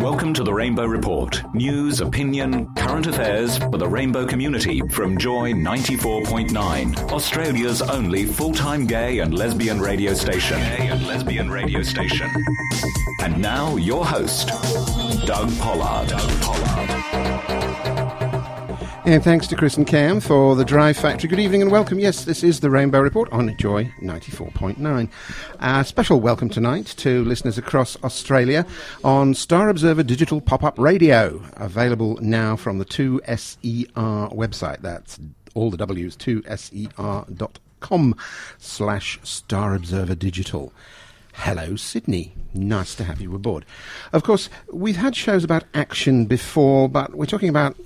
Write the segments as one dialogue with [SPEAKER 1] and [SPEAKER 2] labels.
[SPEAKER 1] Welcome to the Rainbow Report. News, opinion, current affairs for the rainbow community from Joy 94.9, Australia's only full-time gay and lesbian radio station. Gay and lesbian radio station. And now your host, Doug Pollard. Doug Pollard.
[SPEAKER 2] And thanks to Chris and Cam for the Drive Factory. Good evening and welcome. Yes, this is the Rainbow Report on Joy 94.9. A special welcome tonight to listeners across Australia on Star Observer Digital Pop Up Radio, available now from the 2SER website. That's all the W's, 2SER.com slash Star Observer Digital. Hello, Sydney. Nice to have you aboard. Of course, we've had shows about action before, but we're talking about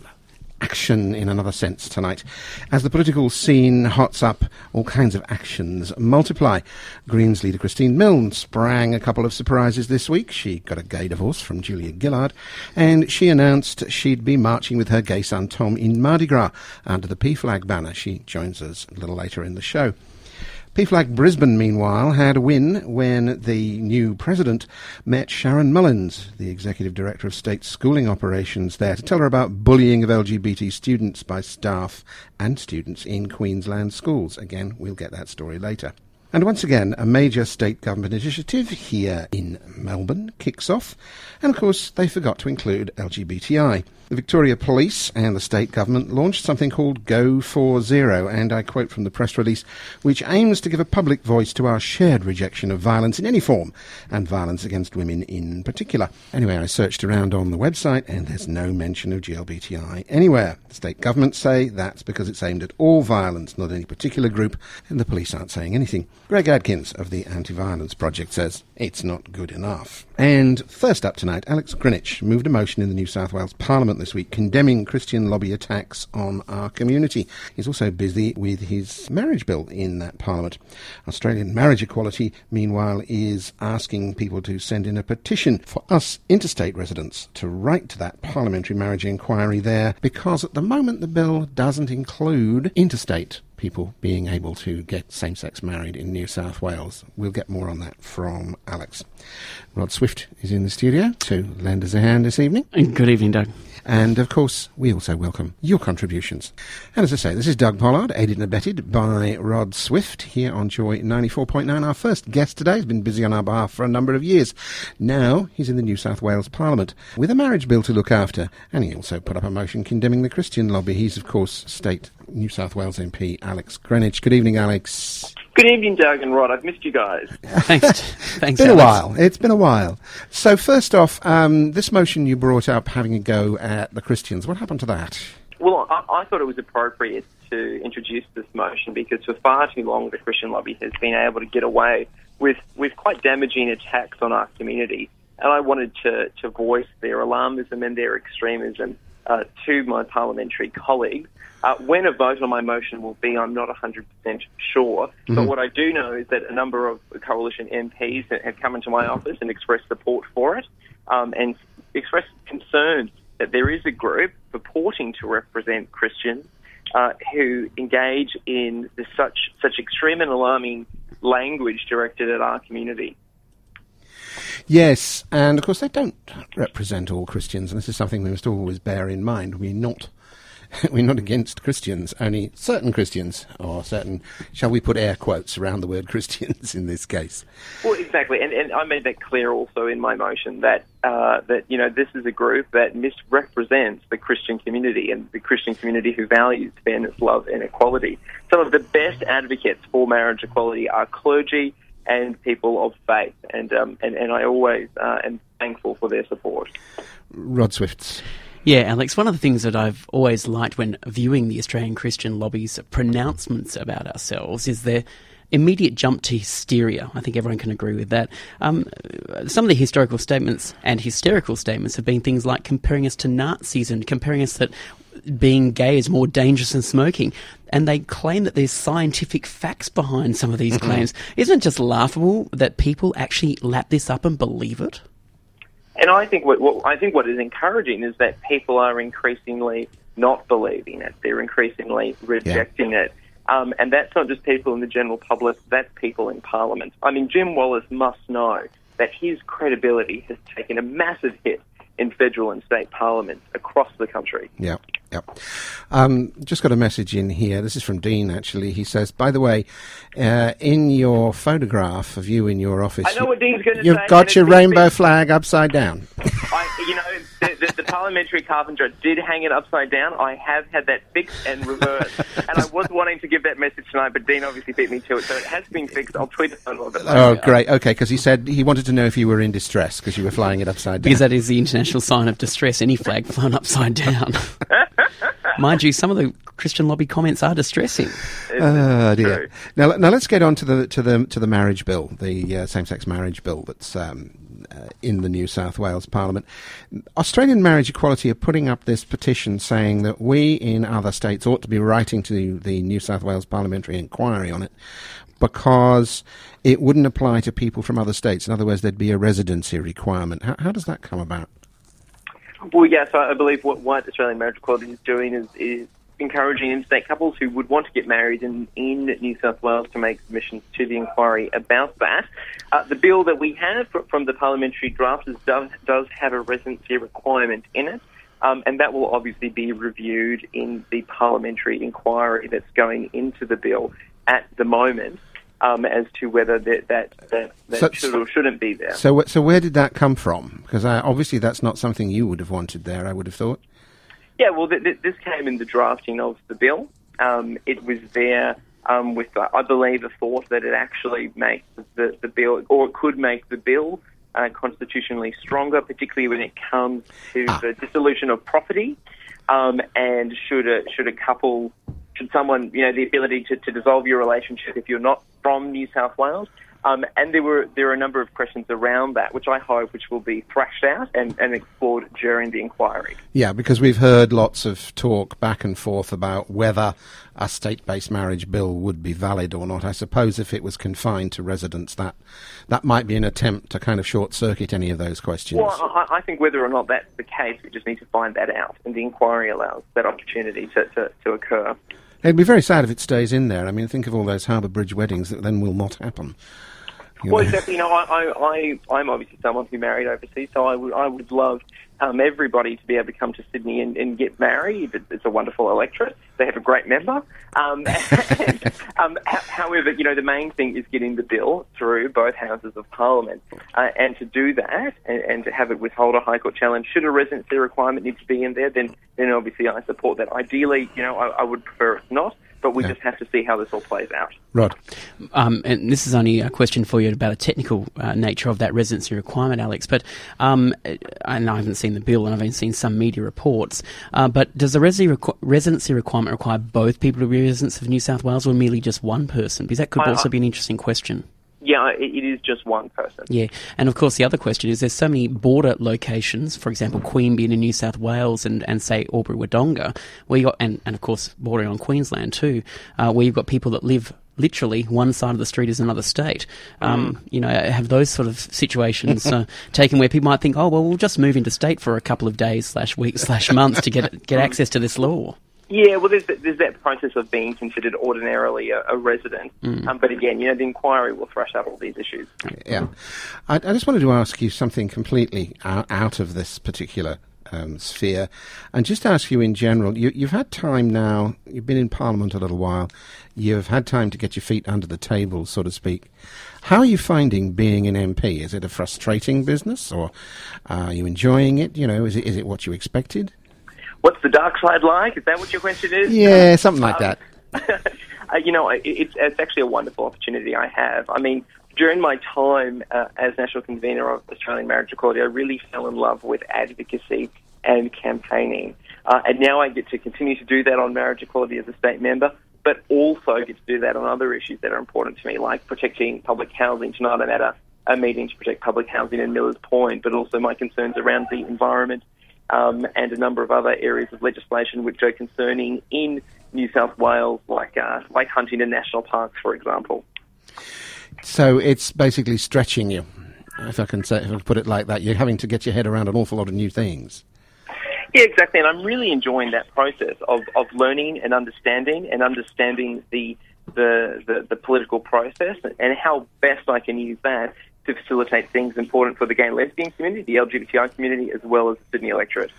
[SPEAKER 2] action in another sense tonight. As the political scene hots up, all kinds of actions multiply. Greens leader Christine Milne sprang a couple of surprises this week. She got a gay divorce from Julia Gillard, and she announced she'd be marching with her gay son Tom in Mardi Gras under the PFLAG banner. She joins us a little later in the show. PFLAG Brisbane, meanwhile, had a win when the new president met Sharon Mullins, the executive director of state schooling operations there, to tell her about bullying of LGBT students by staff and students in Queensland schools. Again, we'll get that story later. And once again, a major state government initiative here in Melbourne kicks off. And of course, they forgot to include LGBTI. The Victoria Police and the state government launched something called Go for Zero, and I quote from the press release, which aims to give a public voice to our shared rejection of violence in any form, and violence against women in particular. Anyway, I searched around on the website, and there's no mention of GLBTI anywhere. The state government say that's because it's aimed at all violence, not any particular group, and the police aren't saying anything. Greg Adkins of the Anti Violence Project says it's not good enough. And first up tonight, Alex Greenwich moved a motion in the New South Wales Parliament this week condemning Christian lobby attacks on our community. He's also busy with his marriage bill in that Parliament. Australian Marriage Equality, meanwhile, is asking people to send in a petition for us interstate residents to write to that parliamentary marriage inquiry there because at the moment the bill doesn't include interstate people being able to get same sex married in New South Wales. We'll get more on that from Alex. Rod Swift is in the studio to lend us a hand this evening.
[SPEAKER 3] Good evening, Doug.
[SPEAKER 2] And of course, we also welcome your contributions. And as I say, this is Doug Pollard, aided and abetted by Rod Swift here on Joy 94.9. Our first guest today has been busy on our behalf for a number of years. Now he's in the New South Wales Parliament with a marriage bill to look after. And he also put up a motion condemning the Christian lobby. He's, of course, State New South Wales MP Alex Greenwich. Good evening, Alex.
[SPEAKER 4] Good evening, Doug and Rod. I've missed you guys.
[SPEAKER 3] Thanks. Thanks.
[SPEAKER 2] It's been
[SPEAKER 3] Alex.
[SPEAKER 2] a while. It's been a while. So first off, um, this motion you brought up having a go at the Christians. What happened to that?
[SPEAKER 4] Well, I, I thought it was appropriate to introduce this motion because for far too long the Christian lobby has been able to get away with, with quite damaging attacks on our community. And I wanted to, to voice their alarmism and their extremism uh, to my parliamentary colleagues. Uh, when a vote on my motion will be, I'm not 100% sure. But what I do know is that a number of coalition MPs have come into my office and expressed support for it um, and expressed concern that there is a group purporting to represent Christians uh, who engage in this such such extreme and alarming language directed at our community.
[SPEAKER 2] Yes, and of course they don't represent all Christians, and this is something we must always bear in mind. We're not we're not against Christians, only certain Christians, or certain, shall we put air quotes around the word Christians in this case?
[SPEAKER 4] Well, exactly, and, and I made that clear also in my motion that uh, that you know this is a group that misrepresents the Christian community and the Christian community who values fairness, love, and equality. Some of the best advocates for marriage equality are clergy and people of faith, and um, and, and I always uh, am thankful for their support.
[SPEAKER 2] Rod Swift's.
[SPEAKER 3] Yeah, Alex, one of the things that I've always liked when viewing the Australian Christian lobby's pronouncements about ourselves is their immediate jump to hysteria. I think everyone can agree with that. Um, some of the historical statements and hysterical statements have been things like comparing us to Nazis and comparing us that being gay is more dangerous than smoking. And they claim that there's scientific facts behind some of these claims. Isn't it just laughable that people actually lap this up and believe it?
[SPEAKER 4] And I think what, what I think what is encouraging is that people are increasingly not believing it. They're increasingly rejecting it. Um, and that's not just people in the general public, that's people in Parliament. I mean, Jim Wallace must know that his credibility has taken a massive hit in federal and state parliaments across the country.
[SPEAKER 2] Yeah, yeah. Um, just got a message in here. This is from Dean, actually. He says, by the way, uh, in your photograph of you in your office,
[SPEAKER 4] I know what Dean's going to say.
[SPEAKER 2] you've
[SPEAKER 4] and
[SPEAKER 2] got your rainbow
[SPEAKER 4] be-
[SPEAKER 2] flag upside down.
[SPEAKER 4] I, you know, the, the, the parliamentary carpenter did hang it upside down. I have had that fixed and reversed, and I was wanting to give that message tonight, but Dean obviously beat me to it, so it has been fixed. I'll tweet it a little bit later.
[SPEAKER 2] Oh, great. Okay, because he said he wanted to know if you were in distress because you were flying it upside down.
[SPEAKER 3] Because that is the international sign of distress, any flag flown upside down. Mind you, some of the Christian lobby comments are distressing.
[SPEAKER 2] Oh dear. Now, now let's get on to the to the to the marriage bill, the uh, same-sex marriage bill that's um, uh, in the New South Wales Parliament. Australian Marriage Equality are putting up this petition saying that we in other states ought to be writing to the New South Wales Parliamentary inquiry on it because it wouldn't apply to people from other states. In other words, there'd be a residency requirement. How, how does that come about?
[SPEAKER 4] Well, yes, I believe what, what Australian Marriage Equality is doing is, is encouraging interstate couples who would want to get married in, in New South Wales to make submissions to the inquiry about that. Uh, the bill that we have from the parliamentary drafters does, does have a residency requirement in it. Um, and that will obviously be reviewed in the parliamentary inquiry that's going into the bill at the moment um, as to whether that that, that, that
[SPEAKER 2] So-
[SPEAKER 4] should or shouldn't be there.
[SPEAKER 2] So, so where did that come from? Because uh, obviously that's not something you would have wanted there. I would have thought.
[SPEAKER 4] Yeah, well, th- th- this came in the drafting of the bill. Um, it was there um, with, uh, I believe, a thought that it actually makes the, the bill, or it could make the bill uh, constitutionally stronger, particularly when it comes to the dissolution of property. Um, and should a should a couple, should someone, you know, the ability to, to dissolve your relationship if you're not from New South Wales. Um, and there were there are a number of questions around that, which I hope which will be thrashed out and, and explored during the inquiry.
[SPEAKER 2] Yeah, because we've heard lots of talk back and forth about whether a state-based marriage bill would be valid or not. I suppose if it was confined to residents, that that might be an attempt to kind of short-circuit any of those questions.
[SPEAKER 4] Well, I, I think whether or not that's the case, we just need to find that out, and the inquiry allows that opportunity to, to, to occur.
[SPEAKER 2] It'd be very sad if it stays in there. I mean, think of all those Harbour Bridge weddings that then will not happen. You
[SPEAKER 4] Well,
[SPEAKER 2] know.
[SPEAKER 4] exactly. You know, I, I, I, I'm obviously someone who married overseas, so I would, I would love um, everybody to be able to come to Sydney and, and get married. It's a wonderful electorate. They have a great member. Um, and, um, however, you know, the main thing is getting the bill through both houses of parliament, uh, and to do that and, and to have it withhold a High Court challenge, should a residency requirement need to be in there, then then obviously I support that. Ideally, you know, I, I would prefer it's not. But we
[SPEAKER 2] Yeah.
[SPEAKER 4] just have to see how this all plays out.
[SPEAKER 2] Rod.
[SPEAKER 3] Um, and this is only a question for you about a technical uh, nature of that residency requirement, Alex. But um, and I haven't seen the bill, and I've only seen some media reports. Uh, but does the resi- requ- residency requirement require both people to be residents of New South Wales, or merely just one person? Because that could
[SPEAKER 4] I-
[SPEAKER 3] also
[SPEAKER 4] I-
[SPEAKER 3] be an interesting question.
[SPEAKER 4] Yeah, it, is just one person.
[SPEAKER 3] Yeah, and of course the other question is there's so many border locations, for example, Queanbeyan in New South Wales and, and say Albury Wodonga, where you got and, and of course bordering on Queensland too, uh, where you've got people that live literally one side of the street is another state. Um, You know, have those sort of situations uh, taken where people might think, oh well, we'll just move into state for a couple of days slash weeks slash months to get get access to this law.
[SPEAKER 4] Yeah, well, there's, there's that process of being considered ordinarily a, a resident. Um, but again, you know, the inquiry will thrash out all these issues.
[SPEAKER 2] Yeah. I, I just wanted to ask you something completely out, out of this particular um, sphere and just ask you in general. You, you've had time now, you've been in Parliament a little while, you've had time to get your feet under the table, so to speak. How are you finding being an MP? Is it a frustrating business or are you enjoying it? You know, is it, is it what you expected?
[SPEAKER 4] What's the dark side like? Is that what your question is?
[SPEAKER 2] Yeah, something like that.
[SPEAKER 4] uh, you know, it, it's, it's actually a wonderful opportunity I have. I mean, during my time uh, as national convener of Australian Marriage Equality, I really fell in love with advocacy and campaigning. Uh, and now I get to continue to do that on marriage equality as a state member. but also get to do that on other issues that are important to me, like protecting public housing. Tonight I'm at a, a meeting to protect public housing in Millers Point, but also my concerns around the environment um, and a number of other areas of legislation which are concerning in New South Wales, like uh, like hunting in National Parks, for example.
[SPEAKER 2] So it's basically stretching you, if I can say, if I put it like that. You're having to get your head around an awful lot of new things.
[SPEAKER 4] Yeah, exactly. And I'm really enjoying that process of, of learning and understanding and understanding the, the, the, the political process and how best I can use that to facilitate things important for the gay and lesbian community, the LGBTI community, as well as the Sydney electorate.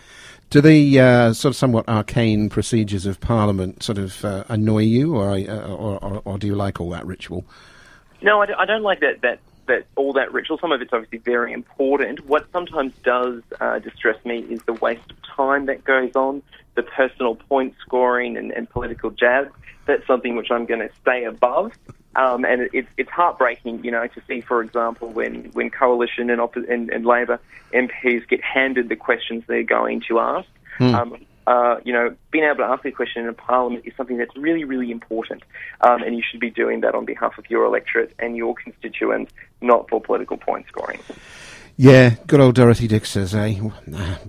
[SPEAKER 2] Do the uh, sort of somewhat arcane procedures of Parliament sort of uh, annoy you, or, uh, or, or, or, do you like all that ritual?
[SPEAKER 4] No, I don't, I don't like that, that, that all that ritual. Some of it's obviously very important. What sometimes does uh, distress me is the waste of time that goes on, the personal point scoring and, and political jabs. That's something which I'm going to stay above. Um, and it's it's heartbreaking, you know, to see, for example, when, when coalition and, oppo- and, and Labor MPs get handed the questions they're going to ask. Hmm. Um, uh, you know, being able to ask a question in a parliament is something that's really, really important, um, and you should be doing that on behalf of your electorate and your constituents, not for political point scoring.
[SPEAKER 2] Yeah, good old Dorothy Dixers, eh?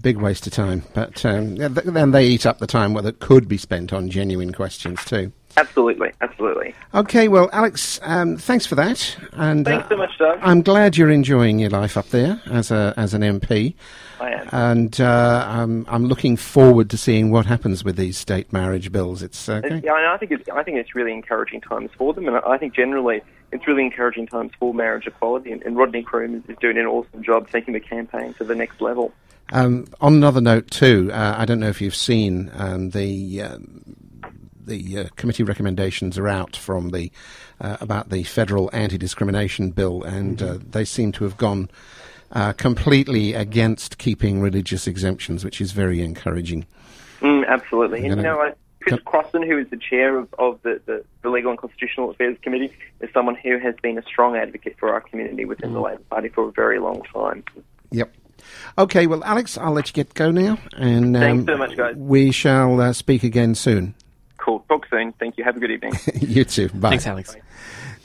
[SPEAKER 2] Big waste of time. But um, then they eat up the time that could be spent on genuine questions too.
[SPEAKER 4] Absolutely, absolutely.
[SPEAKER 2] Okay, well, Alex, um, thanks for that. And
[SPEAKER 4] thanks uh, so much, Doug.
[SPEAKER 2] I'm glad you're enjoying your life up there as a as an MP.
[SPEAKER 4] I am.
[SPEAKER 2] And uh, I'm, I'm looking forward to seeing what happens with these state marriage bills. It's, uh,
[SPEAKER 4] it's yeah, I think it's I think it's really encouraging times for them, and I think generally it's really encouraging times for marriage equality. And, and Rodney Croome is doing an awesome job taking the campaign to the next level.
[SPEAKER 2] Um, on another note, too, uh, I don't know if you've seen um, the uh, the uh, committee recommendations are out from the uh, about the federal anti-discrimination bill, and uh, mm-hmm. they seem to have gone uh, completely against keeping religious exemptions, which is very encouraging.
[SPEAKER 4] Mm, absolutely, and you know. Trish Crossin, who is the chair of, of the, the, the, Legal and Constitutional Affairs Committee, is someone who has been a strong advocate for our community within mm. the Labor Party for a very long time.
[SPEAKER 2] Yep. Okay, well, Alex, I'll let you get go now, and
[SPEAKER 4] um, thanks so much, guys.
[SPEAKER 2] We shall uh, speak again soon.
[SPEAKER 4] Cool. Talk soon. Thank you. Have a good evening.
[SPEAKER 2] you too. Bye.
[SPEAKER 3] Thanks, Alex. Bye.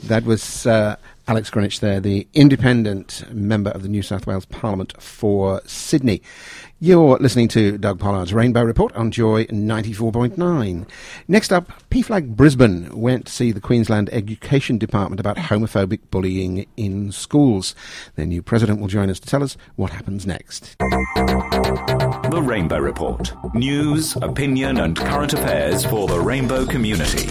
[SPEAKER 2] That was uh, Alex Greenwich there, the independent member of the New South Wales Parliament for Sydney. You're listening to Doug Pollard's Rainbow Report on Joy 94.9. Next up, PFLAG Brisbane went to see the Queensland Education Department about homophobic bullying in schools. Their new president will join us to tell us what happens next.
[SPEAKER 1] The Rainbow Report. News, opinion, and current affairs for the rainbow community.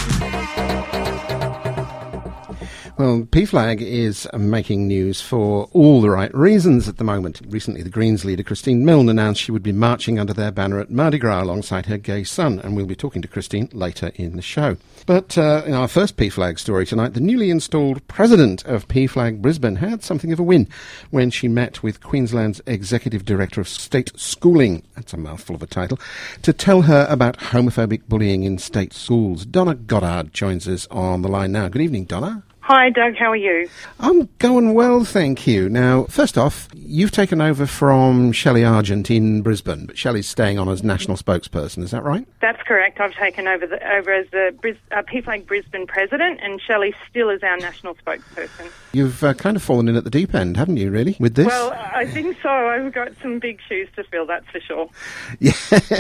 [SPEAKER 2] Well, PFLAG is making news for all the right reasons at the moment. Recently, the Greens leader Christine Milne announced she would be marching under their banner at Mardi Gras alongside her gay son, and we'll be talking to Christine later in the show. But uh, in our first PFLAG story tonight, the newly installed president of PFLAG Brisbane had something of a win when she met with Queensland's Executive Director of State Schooling, that's a mouthful of a title, to tell her about homophobic bullying in state schools. Donna Goddard joins us on the line now. Good evening, Donna.
[SPEAKER 5] Hi, Doug. How are you?
[SPEAKER 2] I'm going well, thank you. Now, first off, you've taken over from Shelley Argent in Brisbane, but Shelley's staying on as national spokesperson. Is that right?
[SPEAKER 5] That's correct. I've taken over the, over as the Bris, uh, PFLAG Brisbane president, and Shelley still is our national spokesperson.
[SPEAKER 2] You've uh, kind of fallen in at the deep end, haven't you? Really, with this?
[SPEAKER 5] Well, I think so. I've got some big shoes to fill. That's for sure.
[SPEAKER 2] Yeah,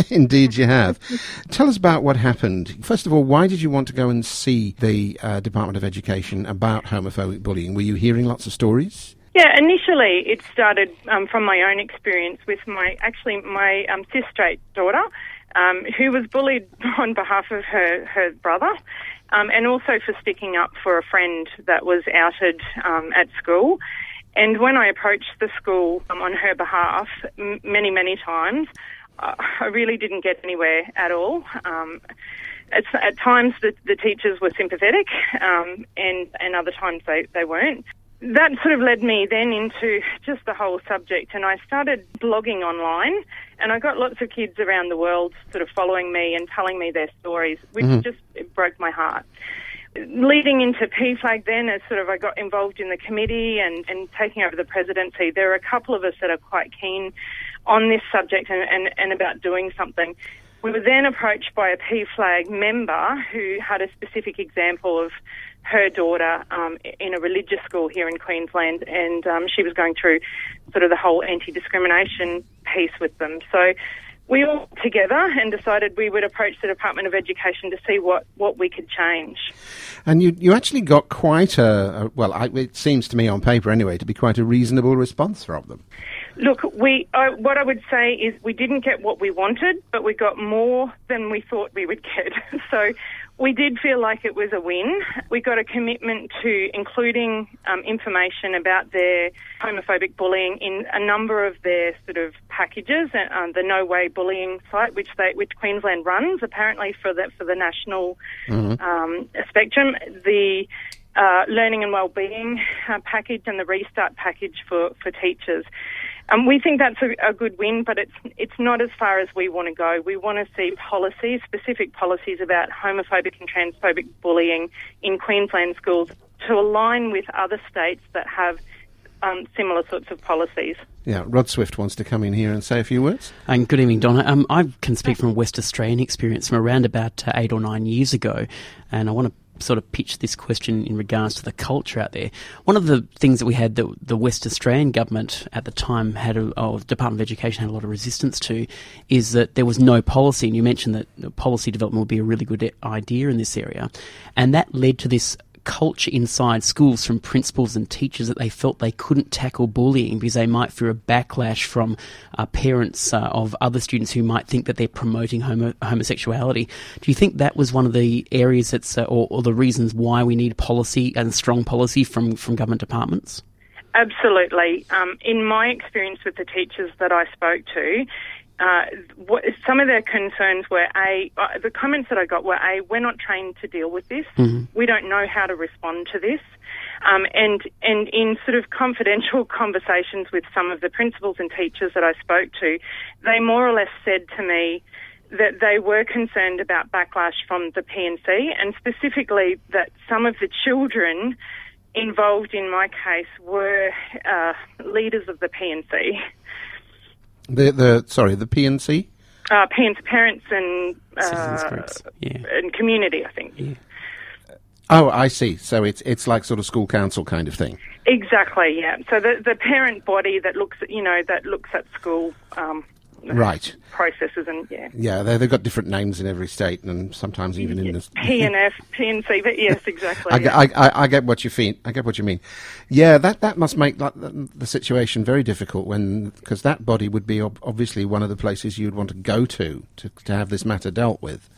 [SPEAKER 2] indeed, you have. Tell us about what happened. First of all, why did you want to go and see the uh, Department of Education? About homophobic bullying? Were you hearing lots of stories?
[SPEAKER 5] Yeah, initially it started um, from my own experience with my actually my um, cis straight daughter, um, who was bullied on behalf of her her brother, um, and also for sticking up for a friend that was outed um, at school. And when I approached the school um, on her behalf, m- many many times, I really didn't get anywhere at all at, at times the, the teachers were sympathetic, um, and and other times they, they weren't. That sort of led me then into just the whole subject, and I started blogging online, and I got lots of kids around the world sort of following me and telling me their stories, which mm-hmm. just broke my heart leading into PFLAG then as sort of I got involved in the committee and, and taking over the presidency, there are a couple of us that are quite keen on this subject and, and, and about doing something. We were then approached by a PFLAG member who had a specific example of her daughter um, in a religious school here in Queensland, and um, she was going through sort of the whole anti-discrimination piece with them. So we all together and decided we would approach the Department of Education to see what, what we could change.
[SPEAKER 2] And you, you actually got quite a, a well, I, it seems to me on paper anyway, to be quite a reasonable response from them.
[SPEAKER 5] Look, we uh, what I would say is we didn't get what we wanted, but we got more than we thought we would get. so we did feel like it was a win. We got a commitment to including um, information about their homophobic bullying in a number of their sort of packages, and um, the No Way Bullying site, which they which Queensland runs apparently for the for the national mm-hmm. um, spectrum. The uh, learning and wellbeing uh, package and the restart package for, for teachers. Um, we think that's a, a, good win, but it's it's not as far as we want to go. We want to see policies, specific policies about homophobic and transphobic bullying in Queensland schools to align with other states that have um, similar sorts of policies.
[SPEAKER 2] Yeah, Rod Swift wants to come in here and say a few words.
[SPEAKER 3] And good evening, Donna. Um, I can speak from a West Australian experience from around about uh, eight or nine years ago, and I want to sort of pitch this question in regards to the culture out there. One of the things that we had that the West Australian government at the time had, a, or the Department of Education had a lot of resistance to, is that there was no policy. And you mentioned that policy development would be a really good idea in this area, and that led to this culture inside schools from principals and teachers that they felt they couldn't tackle bullying because they might fear a backlash from uh, parents uh, of other students who might think that they're promoting homo- homosexuality. Do you think that was one of the areas that's, uh, or, or the reasons why we need policy and strong policy from, from government departments?
[SPEAKER 5] Absolutely. Um, in my experience with the teachers that I spoke to, uh, what, some of their concerns were a uh, the comments that I got were a we're not trained to deal with this. Mm-hmm. We don't know how to respond to this. Um, and and in sort of confidential conversations with some of the principals and teachers that I spoke to, they more or less said to me that they were concerned about backlash from the PNC and specifically that some of the children involved in my case were uh, leaders of the PNC.
[SPEAKER 2] The the sorry, the PNC.
[SPEAKER 5] Uh, parents, parents, and uh, yeah. and community. I think. Yeah.
[SPEAKER 2] Oh, I see. So it's it's like sort of school council kind of thing.
[SPEAKER 5] Exactly. Yeah. So the the parent body that looks at you know that looks at school um,
[SPEAKER 2] right.
[SPEAKER 5] processes and yeah.
[SPEAKER 2] Yeah they, they've got different names in every state and sometimes even in the
[SPEAKER 5] P and F P and C but yes exactly
[SPEAKER 2] I, yeah. I, I, I, get what you mean I get what you mean. Yeah that that must make like, the, the situation very difficult when because that body would be ob- obviously one of the places you'd want to go to to, to have this matter dealt with.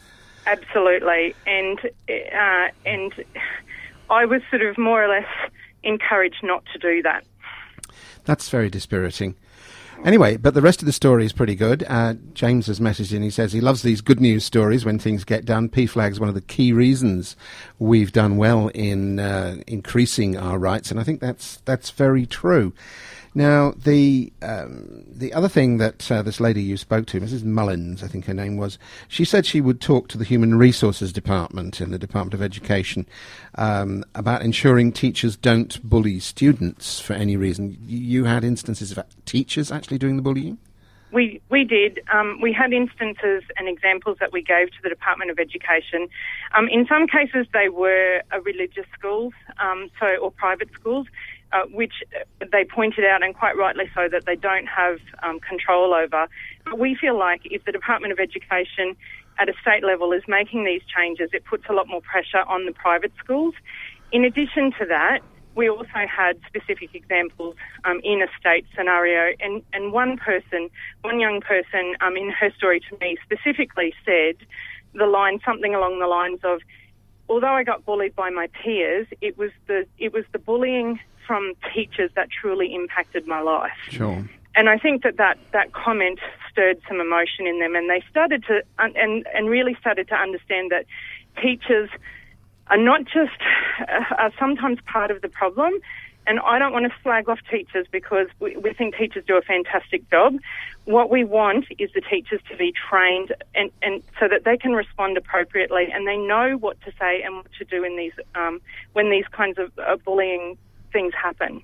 [SPEAKER 5] Absolutely. And uh, and I was sort of more or less encouraged not to do that
[SPEAKER 2] that's very dispiriting Anyway, but the rest of the story is pretty good. Uh, James has messaged in. He says he loves these good news stories when things get done. PFLAG is one of the key reasons we've done well in uh, increasing our rights, and I think that's that's very true. Now, the um, the other thing that uh, this lady you spoke to, Mrs. Mullins, I think her name was, she said she would talk to the Human Resources Department in the Department of Education um, about ensuring teachers don't bully students for any reason. You had instances of teachers actually doing the bullying.
[SPEAKER 5] We we did. Um, we had instances and examples that we gave to the Department of Education. Um, in some cases, they were uh, religious schools, um, so or private schools, uh, which they pointed out, and quite rightly so, that they don't have um, control over. But we feel like if the Department of Education at a state level is making these changes, it puts a lot more pressure on the private schools. In addition to that, we also had specific examples um, in a state scenario, and, and one person, one young person um, in her story to me specifically said the line, something along the lines of, although I got bullied by my peers, it was the, it was the bullying from teachers that truly impacted my life.
[SPEAKER 2] Sure.
[SPEAKER 5] And I think that, that that comment stirred some emotion in them, and they started to and and really started to understand that teachers are not just uh, are sometimes part of the problem. And I don't want to flag off teachers because we, we think teachers do a fantastic job. What we want is the teachers to be trained and, and so that they can respond appropriately and they know what to say and what to do in these um, when these kinds of uh, bullying things happen.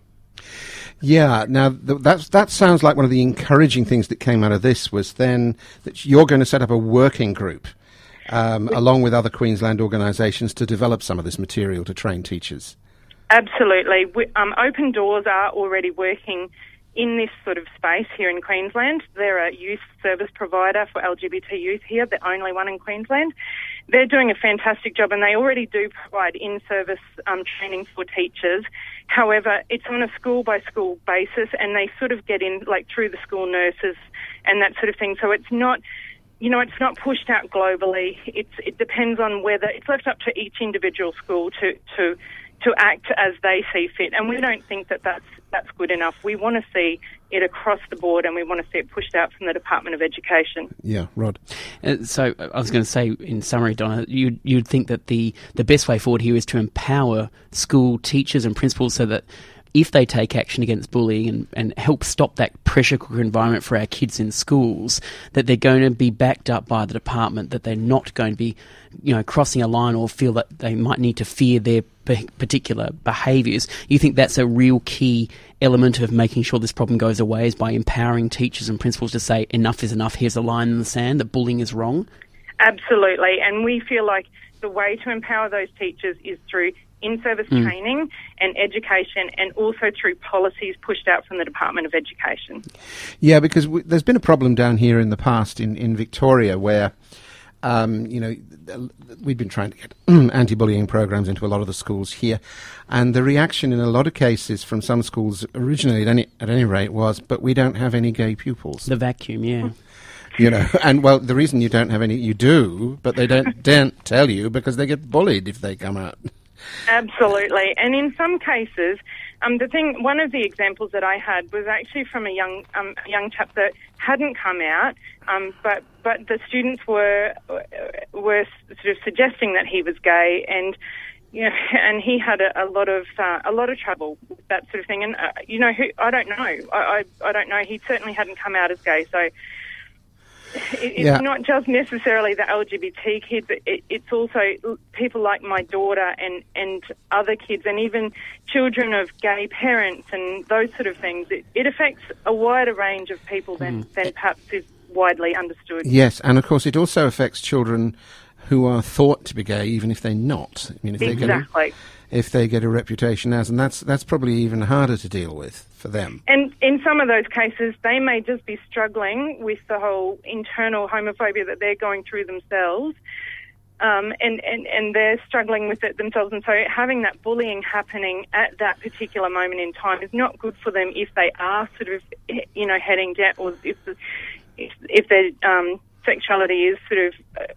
[SPEAKER 2] Yeah. Now th- that's that sounds like one of the encouraging things that came out of this was then that you're going to set up a working group. Um, along with other Queensland organisations to develop some of this material to train teachers.
[SPEAKER 5] Absolutely. We, um, Open Doors are already working in this sort of space here in Queensland. They're a youth service provider for LGBT youth here, the only one in Queensland. They're doing a fantastic job and they already do provide in service um, training for teachers. However, it's on a school by school basis and they sort of get in like through the school nurses and that sort of thing. So it's not you know, it's not pushed out globally. It's, it depends on whether it's left up to each individual school to, to, to act as they see fit. And we don't think that that's, that's good enough. We want to see it across the board and we want to see it pushed out from the Department of Education.
[SPEAKER 2] Yeah, Rod.
[SPEAKER 3] Uh, so I was going to say, in summary, Donna, you'd, you'd think that the, the best way forward here is to empower school teachers and principals so that if they take action against bullying and, and help stop that pressure cooker environment for our kids in schools, that they're going to be backed up by the department, that they're not going to be, you know, crossing a line or feel that they might need to fear their particular behaviours. You think that's a real key element of making sure this problem goes away is by empowering teachers and principals to say enough is enough, here's a line in the sand, that bullying is wrong?
[SPEAKER 5] Absolutely. And we feel like the way to empower those teachers is through in service mm. training and education, and also through policies pushed out from the Department of Education.
[SPEAKER 2] Yeah, because w- there's been a problem down here in the past in, in Victoria where. Um, you know, we've been trying to get anti-bullying programs into a lot of the schools here, and the reaction in a lot of cases from some schools originally, at any, at any rate, was, "But we don't have any gay pupils."
[SPEAKER 3] The vacuum, yeah.
[SPEAKER 2] You know, and well, the reason you don't have any, you do, but they don't, don't tell you because they get bullied if they come out.
[SPEAKER 5] Absolutely. And in some cases, um, the thing, one of the examples that I had was actually from a young, um, young chap that hadn't come out, um, but but the students were were sort of suggesting that he was gay, and you know, and he had a, a lot of uh, a lot of trouble with that sort of thing. And uh, you know, who I don't know, I, I I don't know. He certainly hadn't come out as gay, so it's yeah. not just necessarily the LGBT kids. It, it's also people like my daughter and and other kids, and even children of gay parents and those sort of things. It, it affects a wider range of people than mm. than perhaps is widely understood.
[SPEAKER 2] Yes, and of course it also affects children who are thought to be gay, even if they're not.
[SPEAKER 5] I mean, if exactly
[SPEAKER 2] if they get a reputation as, and that's that's probably even harder to deal with for them.
[SPEAKER 5] And in some of those cases, they may just be struggling with the whole internal homophobia that they're going through themselves. Um, and, and, and they're struggling with it themselves. And so having that bullying happening at that particular moment in time is not good for them if they are sort of, you know, heading down or if, if, if their um, sexuality is sort of uh,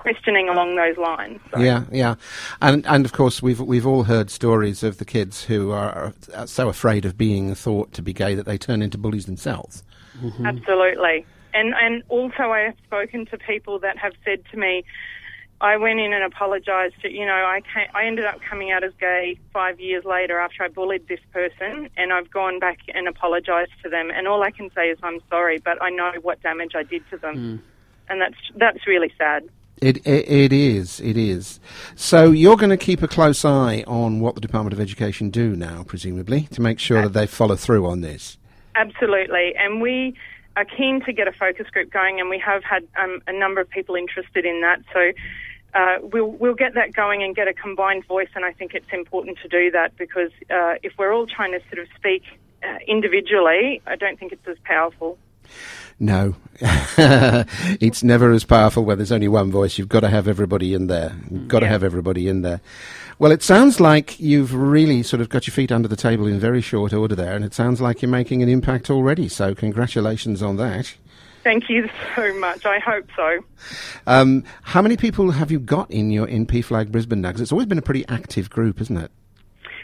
[SPEAKER 5] questioning along those lines.
[SPEAKER 2] So. Yeah, yeah, and and of course we've we've all heard stories of the kids who are so afraid of being thought to be gay that they turn into bullies themselves.
[SPEAKER 5] Mm-hmm. Absolutely, and and also I have spoken to people that have said to me. I went in and apologised. To, you know, I came, I ended up coming out as gay five years later after I bullied this person, and I've gone back and apologised to them. And all I can say is I'm sorry, but I know what damage I did to them, mm. and that's that's really sad.
[SPEAKER 2] It, it, it is, it is. So you're going to keep a close eye on what the Department of Education do now, presumably, to make sure that they follow through on this.
[SPEAKER 5] Absolutely, and we are keen to get a focus group going, and we have had um, a number of people interested in that. So uh, we'll we'll get that going and get a combined voice, and I think it's important to do that because uh, if we're all trying to sort of speak uh, individually, I don't think it's as powerful.
[SPEAKER 2] No, it's never as powerful where there's only one voice. You've got to have everybody in there. You've got yeah. to have everybody in there. Well, it sounds like you've really sort of got your feet under the table in very short order there, and it sounds like you're making an impact already. So, congratulations on that.
[SPEAKER 5] Thank you so much. I hope so.
[SPEAKER 2] Um, how many people have you got in your in PFLAG Brisbane now? Because it's always been a pretty active group, isn't it?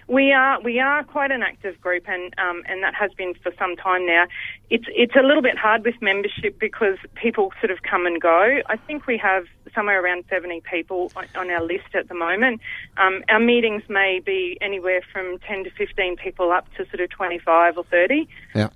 [SPEAKER 5] We are we are quite an active group, and um, and that has been for some time now. It's it's a little bit hard with membership because people sort of come and go. I think we have somewhere around seventy people on, our list at the moment. Um, our meetings may be anywhere from ten to fifteen people up to sort of twenty five or thirty.
[SPEAKER 2] Yeah.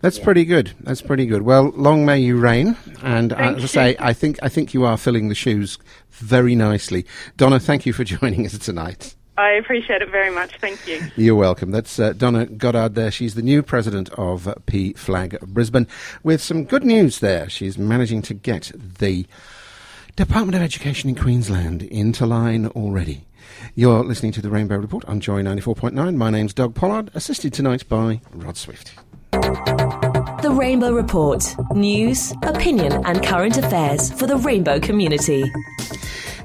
[SPEAKER 2] That's yeah. pretty good. That's pretty good. Well, long may you reign. And uh, as I say, I think I think you are filling the shoes very nicely. Donna, thank you for joining us tonight.
[SPEAKER 5] I appreciate it very much. Thank you.
[SPEAKER 2] You're welcome. That's uh, Donna Goddard there. She's the new president of PFLAG Brisbane with some good news there. She's managing to get the Department of Education in Queensland into line already. You're listening to the Rainbow Report on Joy 94.9. My name's Doug Pollard, assisted tonight by Rod Swift.
[SPEAKER 6] The Rainbow Report news, opinion, and current affairs for the rainbow community.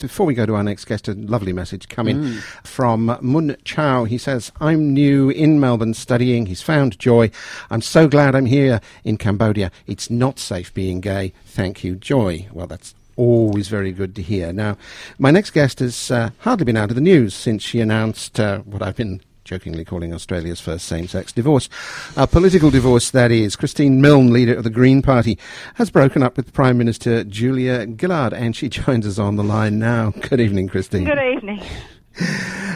[SPEAKER 2] Before we go to our next guest, a lovely message coming from Mun Chow. He says, I'm new in Melbourne studying. He's found joy. I'm so glad I'm here in Cambodia. It's not safe being gay. Thank you, Joy. Well, that's always very good to hear. Now, my next guest has uh, hardly been out of the news since she announced uh, what I've been jokingly calling Australia's first same-sex divorce. A political divorce, that is. Christine Milne, leader of the Green Party, has broken up with Prime Minister Julia Gillard, and she joins us on the line now. Good evening, Christine.
[SPEAKER 7] Good evening.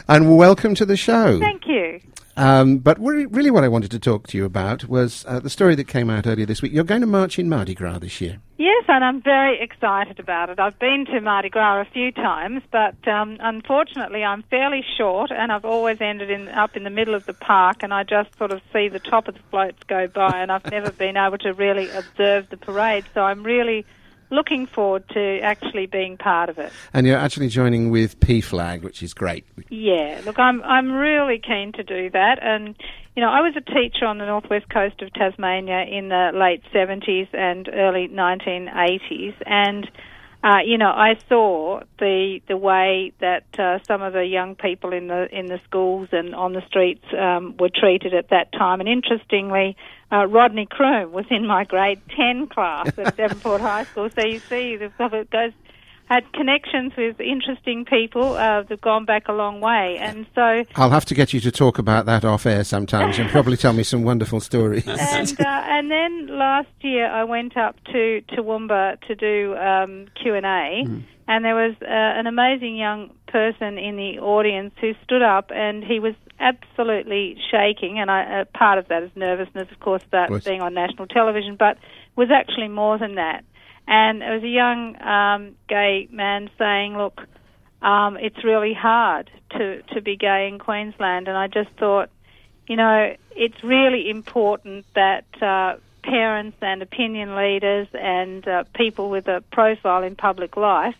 [SPEAKER 2] And welcome to the show.
[SPEAKER 7] Thank you.
[SPEAKER 2] Um, but re- really what I wanted to talk to you about was uh, the story that came out earlier this week. You're going to march in Mardi Gras this year.
[SPEAKER 7] Yes, and I'm very excited about it. I've been to Mardi Gras a few times, but um, unfortunately, I'm fairly short, and I've always ended in up in the middle of the park, and I just sort of see the top of the floats go by, and I've never been able to really observe the parade. So I'm really looking forward to actually being part of it.
[SPEAKER 2] And you're actually joining with PFLAG, which is great.
[SPEAKER 7] Yeah, look, I'm I'm really keen to do that, and you know, I was a teacher on the northwest coast of Tasmania in the late 70s and early 1980s, and uh, you know, I saw the the way that uh, some of the young people in the in the schools and on the streets um, were treated at that time. And interestingly, uh, Rodney Croome was in my grade 10 class at Devonport High School. So you see, the it goes had connections with interesting people uh, that've gone back a long way. And so
[SPEAKER 2] I'll have to get you to talk about that off air sometimes and probably tell me some wonderful stories.
[SPEAKER 7] and uh, and then last year I went up to Toowoomba to do um, Q and A, and there was uh, an amazing young person in the audience who stood up, and he was absolutely shaking. And I, uh, part of that is nervousness, of course, about
[SPEAKER 2] course.
[SPEAKER 7] being on national television, but was actually more than that. And it was a young um, gay man saying, "Look." Um, it's really hard to, to be gay in Queensland, and I just thought, you know, it's really important that uh, parents and opinion leaders and uh, people with a profile in public life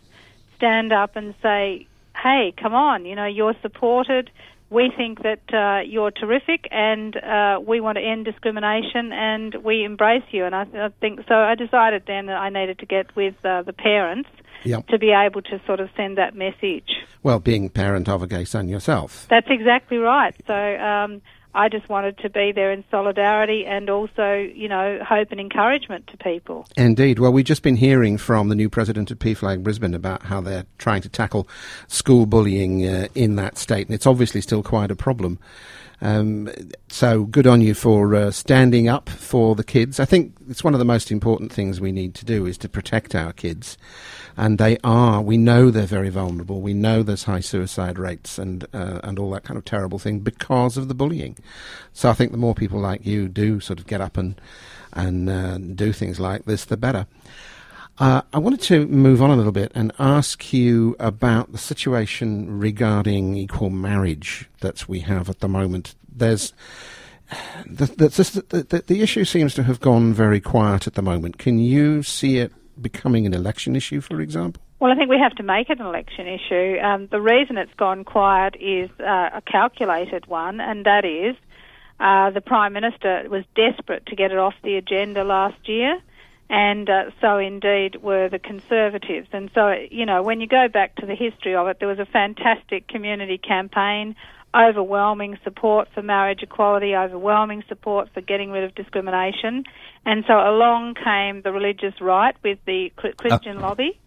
[SPEAKER 7] stand up and say, hey, come on, you know, you're supported. We think that uh, you're terrific and uh, we want to end discrimination and we embrace you. And I, I think so. I decided then that I needed to get with uh, the parents
[SPEAKER 2] Yep.
[SPEAKER 7] to be able to sort of send that message.
[SPEAKER 2] Well, being parent of a gay son yourself.
[SPEAKER 7] That's exactly right. So um, I just wanted to be there in solidarity and also, you know, hope and encouragement to people.
[SPEAKER 2] Indeed. Well, we've just been hearing from the new president of PFLAG Brisbane about how they're trying to tackle school bullying uh, in that state, and it's obviously still quite a problem. Um, so good on you for uh, standing up for the kids. I think it's one of the most important things we need to do is to protect our kids. And they are, we know they're very vulnerable. We know there's high suicide rates and, uh, and all that kind of terrible thing because of the bullying. So I think the more people like you do sort of get up and, and uh, do things like this, the better. Uh, I wanted to move on a little bit and ask you about the situation regarding equal marriage that we have at the moment. There's the, the, the, the, issue seems to have gone very quiet at the moment. Can you see it becoming an election issue, for example?
[SPEAKER 7] Well, I think we have to make it an election issue. Um, the reason it's gone quiet is uh, a calculated one, and that is uh, the Prime Minister was desperate to get it off the agenda last year, and uh, so indeed were the Conservatives. And so, you know, when you go back to the history of it, there was a fantastic community campaign, overwhelming support for marriage equality, overwhelming support for getting rid of discrimination. And so along came the religious right with the Chri- Christian lobby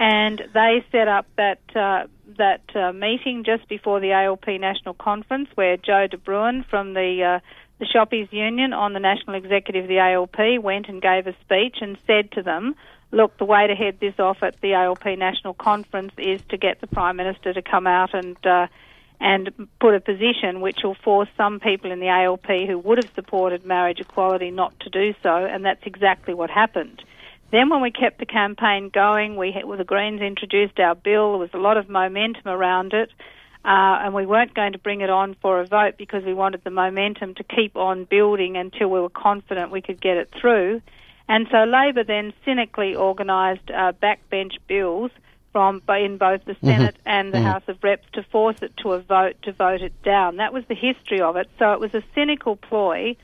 [SPEAKER 7] and they set up that uh, that uh, meeting just before the ALP National Conference, where Joe de Bruyn from the uh, the Shoppies Union on the national executive of the ALP went and gave a speech and said to them, "Look, the way to head this off at the ALP National Conference is to get the Prime Minister to come out and." Uh, and put a position which will force some people in the ALP who would have supported marriage equality not to do so, and that's exactly what happened. Then, when we kept the campaign going, we well, the Greens introduced our bill. There was a lot of momentum around it. Uh, and we weren't going to bring it on for a vote because we wanted the momentum to keep on building until we were confident we could get it through. And so Labor then cynically organised uh, backbench bills from in both the Senate mm-hmm. and the mm-hmm. House of Reps to force it to a vote to vote it down. That was the history of it. So it was a cynical ploy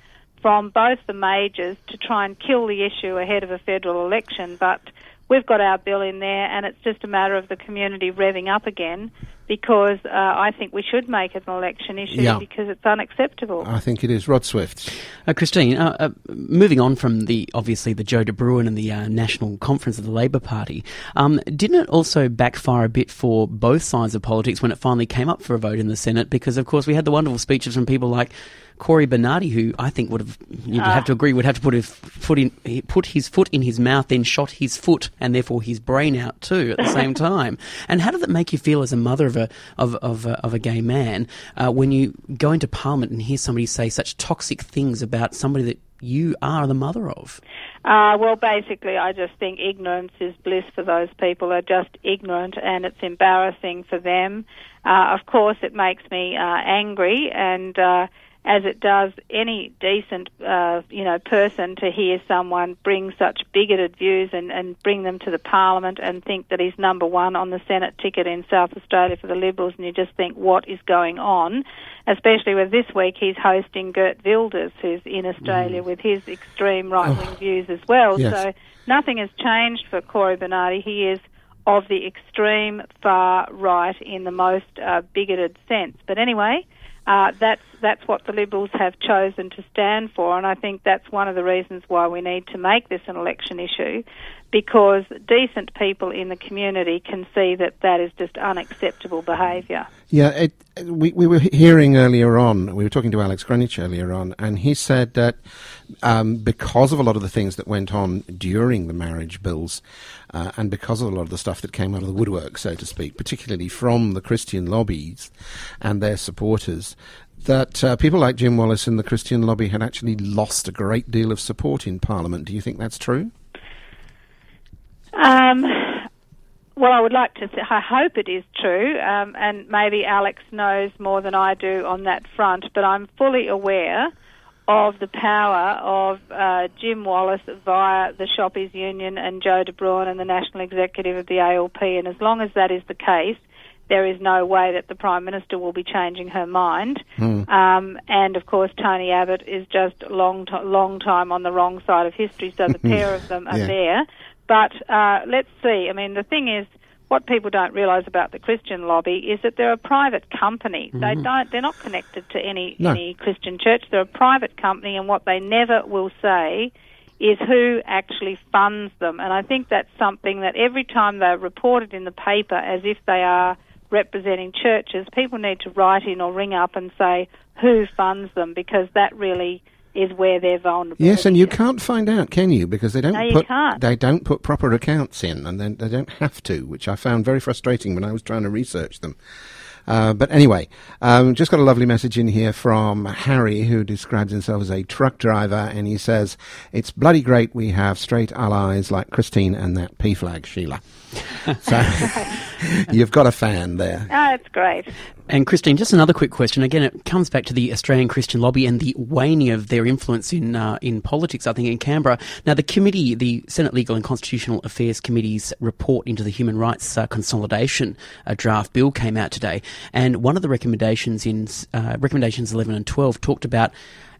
[SPEAKER 7] from both the majors to try and kill the issue ahead of a federal election. But we've got our bill in there, and it's just a matter of the community revving up again because uh, I think we should make it an election issue yeah. because it's unacceptable.
[SPEAKER 2] I think it is. Rod Swift.
[SPEAKER 3] Uh, Christine, uh, uh moving on from the obviously the Joe de Bruyn and the uh, National Conference of the Labor Party, um, didn't it also backfire a bit for both sides of politics when it finally came up for a vote in the Senate? Because of course we had the wonderful speeches from people like Cory Bernardi, who I think would have, you'd have to agree, would have to put his foot in, put his foot in his mouth, then shot his foot and therefore his brain out too at the same time. And how did that make you feel as a mother of a of of a, of a gay man uh, when you go into Parliament and hear somebody say such toxic things about somebody that you are the mother of?
[SPEAKER 7] Uh, well, basically, I just think ignorance is bliss for those people. They're just ignorant, and it's embarrassing for them. Uh, of course, it makes me uh, angry, and uh, as it does any decent, uh, you know, person to hear someone bring such bigoted views and, and bring them to the Parliament and think that he's number one on the Senate ticket in South Australia for the Liberals, and you just think, what is going on? Especially with this week, he's hosting Geert Wilders, who's in Australia mm. with his extreme right-wing oh. views as well.
[SPEAKER 2] Yes.
[SPEAKER 7] So nothing has changed for Cory Bernardi. He is of the extreme far right in the most uh, bigoted sense. But anyway, uh, that's that's what the Liberals have chosen to stand for, and I think that's one of the reasons why we need to make this an election issue, because decent people in the community can see that that is just unacceptable behaviour.
[SPEAKER 2] Yeah, it, we we were hearing earlier on. We were talking to Alex Greenwich earlier on, and he said that um, because of a lot of the things that went on during the marriage bills, uh, and because of a lot of the stuff that came out of the woodwork, so to speak, particularly from the Christian lobbies and their supporters, that uh, people like Jim Wallace and the Christian lobby had actually lost a great deal of support in Parliament. Do you think that's true?
[SPEAKER 7] Um, well, I would like to. Th- I hope it is true, um, and maybe Alex knows more than I do on that front. But I'm fully aware of the power of uh, Jim Wallace via the Shoppers Union and Joe de Bruyn and the National Executive of the ALP. And as long as that is the case, there is no way that the Prime Minister will be changing her mind. Mm. Um, and of course, Tony Abbott is just long, t- long time on the wrong side of history, so the pair of them are yeah. there. But uh, let's see. I mean, the thing is, what people don't realise about the Christian lobby is that they're a private company. Mm-hmm. They don't. They're not connected to any no. any Christian church. They're a private company, and what they never will say is who actually funds them. And I think that's something that every time they're reported in the paper as if they are representing churches, people need to write in or ring up and say who funds them because that really is where they're vulnerable.
[SPEAKER 2] Yes, and you can't find out, can you? Because they don't
[SPEAKER 7] no,
[SPEAKER 2] put they don't put proper accounts in, and they, they don't have to, which I found very frustrating when I was trying to research them. Uh, but anyway, um, just got a lovely message in here from Harry, who describes himself as a truck driver, and he says, It's bloody great we have straight allies like Christine and that PFLAG, Sheila. so you've got a fan there.
[SPEAKER 7] Oh, that's great.
[SPEAKER 3] And Christine, just another quick question. Again, it comes back to the Australian Christian lobby and the waning of their influence in uh, in politics. I think in Canberra now, the committee, the Senate Legal and Constitutional Affairs Committee's report into the Human Rights uh, Consolidation uh, draft bill came out today, and one of the recommendations in uh, recommendations eleven and twelve talked about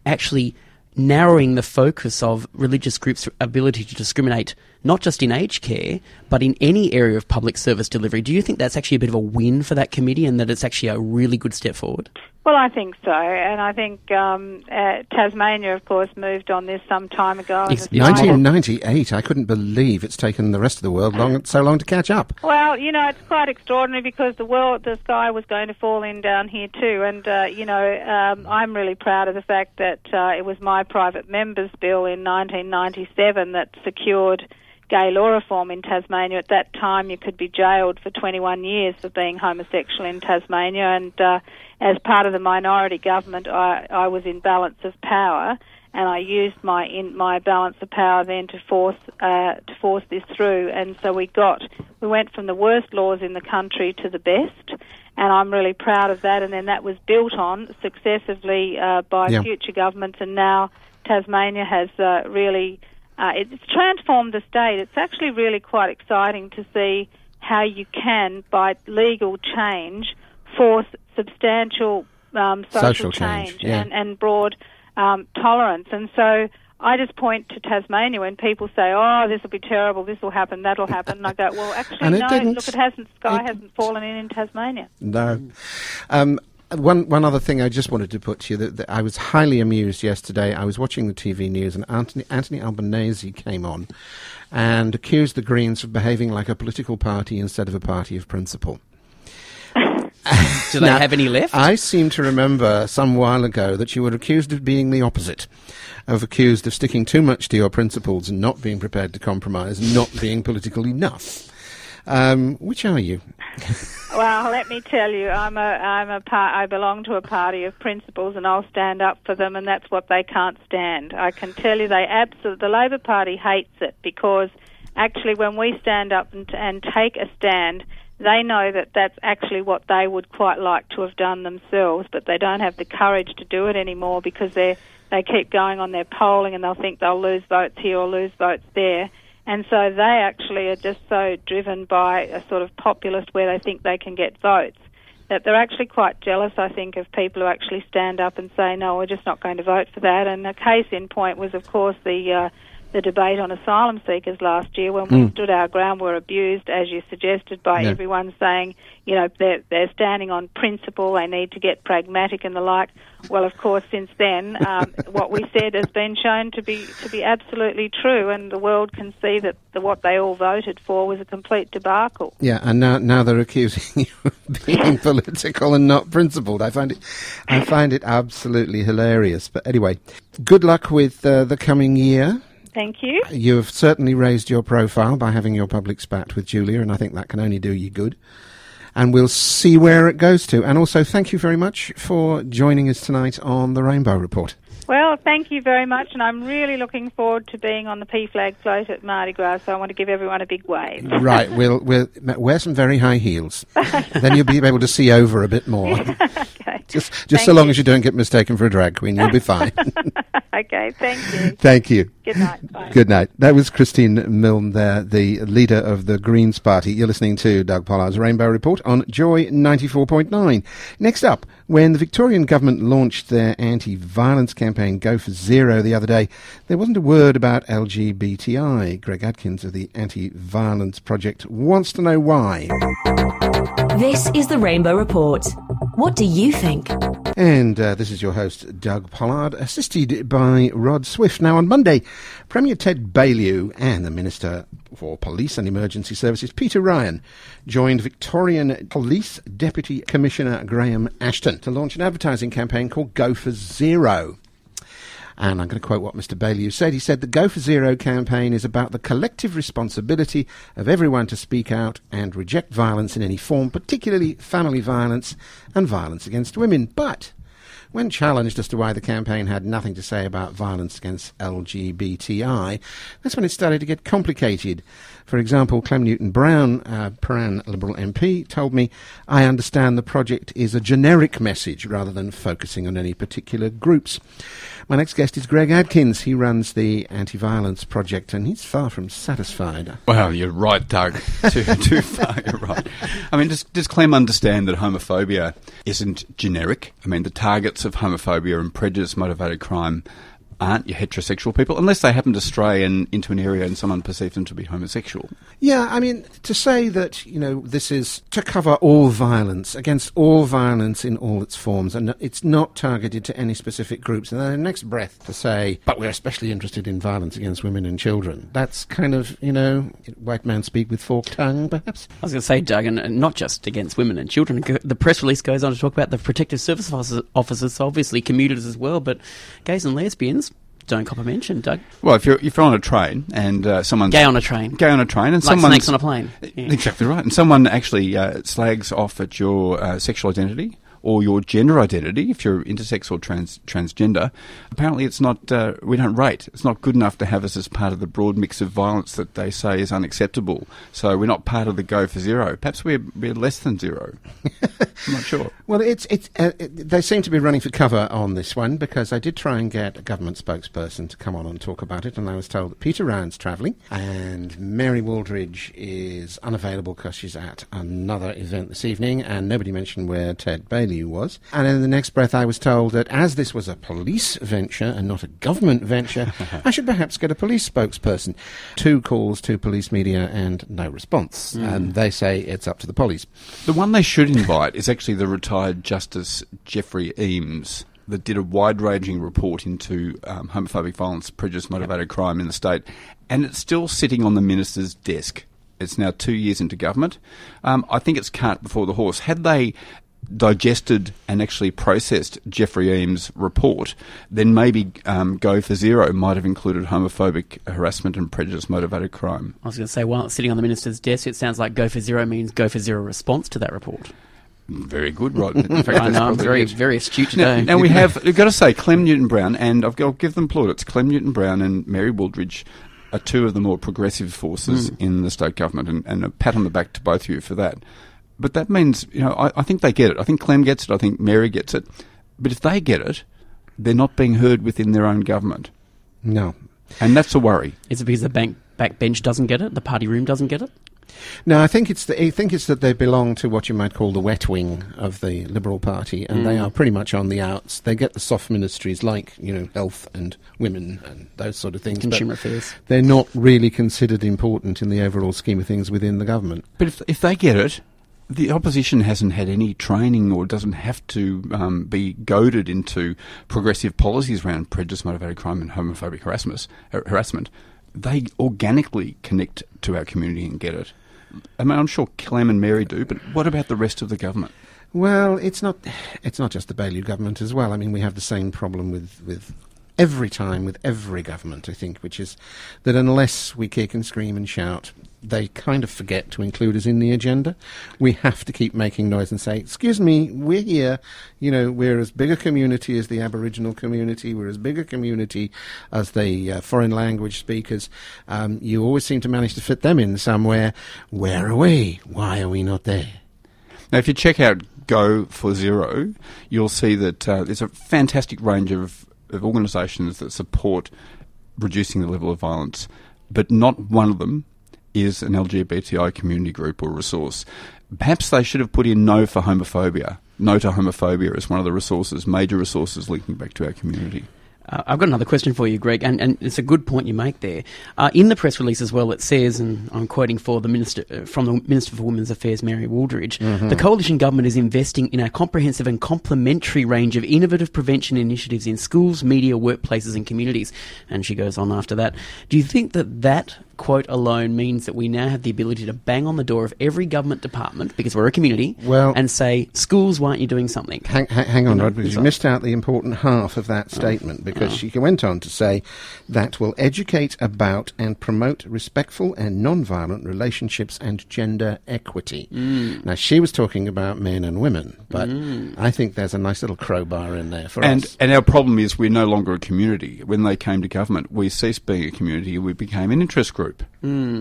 [SPEAKER 3] actually narrowing the focus of religious groups' ability to discriminate not just in aged care, but in any area of public service delivery. Do you think that's actually a bit of a win for that committee and that it's actually a really good step forward?
[SPEAKER 7] Well, I think so, and I think um, uh, Tasmania, of course, moved on this some time ago.
[SPEAKER 2] It's 1998. I couldn't believe it's taken the rest of the world long, so long to catch up.
[SPEAKER 7] Well, you know, it's quite extraordinary because the world, the sky was going to fall in down here too, and uh, you know, um, I'm really proud of the fact that uh, it was my private member's bill in 1997 that secured gay law reform in Tasmania. At that time, you could be jailed for 21 years for being homosexual in Tasmania, and uh, as part of the minority government, I, I was in balance of power and I used my in, my balance of power then to force uh, to force this through. And so we got we went from the worst laws in the country to the best, and I'm really proud of that. And then that was built on successively uh, by
[SPEAKER 2] Yeah.
[SPEAKER 7] future governments, and now Tasmania has uh, really uh, it's transformed the state. It's actually really quite exciting to see how you can, by legal change, force substantial um, social,
[SPEAKER 2] Social change, yeah.
[SPEAKER 7] and, and broad um, tolerance. And so I just point to Tasmania when people say, "Oh, this will be terrible. This will happen. That'll happen." And I go, "Well, actually, no.
[SPEAKER 2] didn't.
[SPEAKER 7] Look, it hasn't. Sky
[SPEAKER 2] It-
[SPEAKER 7] hasn't fallen in in Tasmania."
[SPEAKER 2] No. Um, one one other thing I just wanted to put to you that, that I was highly amused yesterday. I was watching the TV news and Anthony, Anthony Albanese came on and accused the Greens of behaving like a political party instead of a party of principle.
[SPEAKER 3] Do they
[SPEAKER 2] Now,
[SPEAKER 3] have any left?
[SPEAKER 2] I seem to remember some while ago that you were accused of being the opposite, of accused of sticking too much to your principles and not being prepared to compromise, not being political enough. Um, which are you?
[SPEAKER 7] Well, let me tell you, I'm a I'm a par- I belong to a party of principles, and I'll stand up for them, and that's what they can't stand. I can tell you, they absolutely the Labor Party hates it because actually, when we stand up and, and take a stand, they know that that's actually what they would quite like to have done themselves, but they don't have the courage to do it anymore because they they keep going on their polling, and they'll think they'll lose votes here or lose votes there. And so they actually are just so driven by a sort of populist where they think they can get votes that they're actually quite jealous, I think, of people who actually stand up and say, no, we're just not going to vote for that. And a case in point was, of course, the uh, the debate on asylum seekers last year when we stood our ground were abused, as you suggested, by
[SPEAKER 2] Yeah.
[SPEAKER 7] everyone saying, you know, they're, they're standing on principle, they need to get pragmatic and the like. Well, of course, since then, um, what we said has been shown to be to be absolutely true, and the world can see that the, what they all voted for was a complete debacle.
[SPEAKER 2] Yeah, and now now they're accusing you of being political and not principled. I find it, I find it absolutely hilarious. But anyway, good luck with uh, the coming year.
[SPEAKER 7] Thank you.
[SPEAKER 2] You have certainly raised your profile by having your public spat with Julia, and I think that can only do you good. And we'll see where it goes to. And also, thank you very much for joining us tonight on the Rainbow Report.
[SPEAKER 7] Well, thank you very much, and I'm really looking forward to being on the PFLAG float at Mardi Gras. So I want to give everyone a big wave.
[SPEAKER 2] right, we'll, we'll wear some very high heels. then you'll be able to see over a bit more.
[SPEAKER 7] okay.
[SPEAKER 2] Just, just
[SPEAKER 7] Thank
[SPEAKER 2] so long
[SPEAKER 7] you.
[SPEAKER 2] as you don't get mistaken for a drag queen, you'll be fine.
[SPEAKER 7] okay. Thank you.
[SPEAKER 2] Thank you.
[SPEAKER 7] Good night. Bye.
[SPEAKER 2] Good night. That was Christine Milne there, the leader of the Greens Party. You're listening to Doug Pollard's Rainbow Report on Joy 94.9. Next up, when the Victorian government launched their anti-violence campaign Go for Zero the other day, there wasn't a word about LGBTI. Greg Adkins of the Anti-Violence Project wants to know why.
[SPEAKER 6] This is the Rainbow Report. What do you think?
[SPEAKER 2] And uh, this is your host, Doug Pollard, assisted by Rod Swift. Now, on Monday, Premier Ted Baillieu and the Minister for Police and Emergency Services, Peter Ryan, joined Victorian Police Deputy Commissioner Graham Ashton to launch an advertising campaign called Go for Zero. And I'm going to quote what Mr. Baillieu said. He said, The Go for Zero campaign is about the collective responsibility of everyone to speak out and reject violence in any form, particularly family violence and violence against women. But when challenged as to why the campaign had nothing to say about violence against LGBTI, that's when it started to get complicated. For example, Clem Newton Brown, uh, Prahran Liberal MP, told me, I understand the project is a generic message rather than focusing on any particular groups. My next guest is Greg Adkins. He runs the Anti Violence Project and he's far from satisfied.
[SPEAKER 8] Well, you're right, Doug. too, too far, you're right. I mean, does, does Clem understand that homophobia isn't generic? I mean, the targets of homophobia and prejudice motivated crime aren't your heterosexual people, unless they happen to stray in, into an area and someone perceives them to be homosexual.
[SPEAKER 2] Yeah, I mean, to say that, you know, this is to cover all violence, against all violence in all its forms, and it's not targeted to any specific groups. And then the next breath to say, but we're especially interested in violence against women and children. That's kind of, you know, white man speak with forked tongue, perhaps.
[SPEAKER 3] I was going to say, Doug, and, and not just against women and children. The press release goes on to talk about the protective service officers, officers so obviously commuters as well, but gays and lesbians don't cop a mention, Doug.
[SPEAKER 8] Well, if you're, if you're on a train and uh, someone's
[SPEAKER 3] Gay on a train.
[SPEAKER 8] gay on a train and
[SPEAKER 3] Like
[SPEAKER 8] someone
[SPEAKER 3] snakes on a plane. Yeah.
[SPEAKER 8] Exactly right. And someone actually uh, slags off at your uh, sexual identity or your gender identity, if you're intersex or trans transgender, apparently it's not. Uh, we don't rate. It's not good enough to have us as part of the broad mix of violence that they say is unacceptable. So we're not part of the go for zero. Perhaps we're, we're less than zero. I'm not sure.
[SPEAKER 2] Well, it's it's uh, they seem to be running for cover on this one because I did try and get a government spokesperson to come on and talk about it, and I was told that Peter Ryan's travelling and Mary Wooldridge is unavailable because she's at another event this evening, and nobody mentioned where Ted Was. And in the next breath, I was told that as this was a police venture and not a government venture, I should perhaps get a police spokesperson. Two calls to police media and no response, and they say it's up to the police.
[SPEAKER 8] The one they should invite is actually the retired Justice Geoffrey Eames that did a wide-ranging report into um, homophobic violence, prejudice motivated crime in the state, and it's still sitting on the minister's desk. It's now two years into government. Um, I think it's cart before the horse. Had they digested and actually processed Geoffrey Eames' report, then maybe um, Go for Zero might have included homophobic harassment and prejudice motivated crime.
[SPEAKER 3] I was going to say, while it's sitting on the minister's desk, it sounds like Go for Zero means Go for Zero response to that report.
[SPEAKER 8] Very good, Rod. In fact,
[SPEAKER 3] I know, I'm very,
[SPEAKER 8] it.
[SPEAKER 3] very astute
[SPEAKER 8] Now,
[SPEAKER 3] today.
[SPEAKER 8] now we have, we've got to say, Clem Newton Brown, and I've, I'll give them plaudits. Clem Newton Brown and Mary Wooldridge are two of the more progressive forces in the state government, and, and a pat on the back to both of you for that. But that means, you know, I, I think they get it. I think Clem gets it. I think Mary gets it. But if they get it, they're not being heard within their own government.
[SPEAKER 2] No,
[SPEAKER 8] And that's a worry.
[SPEAKER 3] Is it because the bank backbench doesn't get it? The party room doesn't get it?
[SPEAKER 2] No, I think it's the, I think it's that they belong to what you might call the wet wing of the Liberal Party, and they mm. are pretty much on the outs. They get the soft ministries like you know health and women and those sort of things.
[SPEAKER 3] Consumer affairs.
[SPEAKER 2] They're not really considered important in the overall scheme of things within the government.
[SPEAKER 8] But if, if they get it, the opposition hasn't had any training or doesn't have to um, be goaded into progressive policies around prejudice motivated crime and homophobic harassment. har- harassment. They organically connect to our community and get it. I mean, I'm sure Clem and Mary do, but what about the rest of the government?
[SPEAKER 2] Well, it's not. It's not just the Baillieu government as well. I mean, we have the same problem with with every time with every government. I think, which is that unless we kick and scream and shout, they kind of forget to include us in the agenda. We have to keep making noise and say, "Excuse me, we're here. You know, we're as big a community as the Aboriginal community. We're as big a community as the uh, foreign language speakers. Um, you always seem to manage to fit them in somewhere. Where are we? Why are we not there?"
[SPEAKER 8] Now, if you check out Go for Zero, you'll see that uh, there's a fantastic range of, of organisations that support reducing the level of violence, but not one of them is an LGBTI community group or resource. Perhaps they should have put in No for Homophobia. No to Homophobia is one of the resources, major resources linking back to our community.
[SPEAKER 3] Uh, I've got another question for you, Greg, and, and it's a good point you make there. Uh, in the press release as well, it says, and I'm quoting for the minister uh, from the Minister for Women's Affairs, Mary Wooldridge, the coalition government is investing in a comprehensive and complementary range of innovative prevention initiatives in schools, media, workplaces, and communities. And she goes on after that. Do you think that that quote alone means that we now have the ability to bang on the door of every government department because we're a community
[SPEAKER 2] Well-
[SPEAKER 3] and say, schools, why aren't you doing something?
[SPEAKER 2] Hang, hang, hang on,
[SPEAKER 3] know,
[SPEAKER 2] Rod, because you
[SPEAKER 3] sorry.
[SPEAKER 2] missed out the important half of that oh. statement because oh. she went on to say that will educate about and promote respectful and non-violent relationships and gender equity. Mm. Now, she was talking about men and women, but mm. I think there's a nice little crowbar in there for
[SPEAKER 8] And
[SPEAKER 2] us.
[SPEAKER 8] and our problem is we're no longer a community. When they came to government, we ceased being a community. We became an interest group.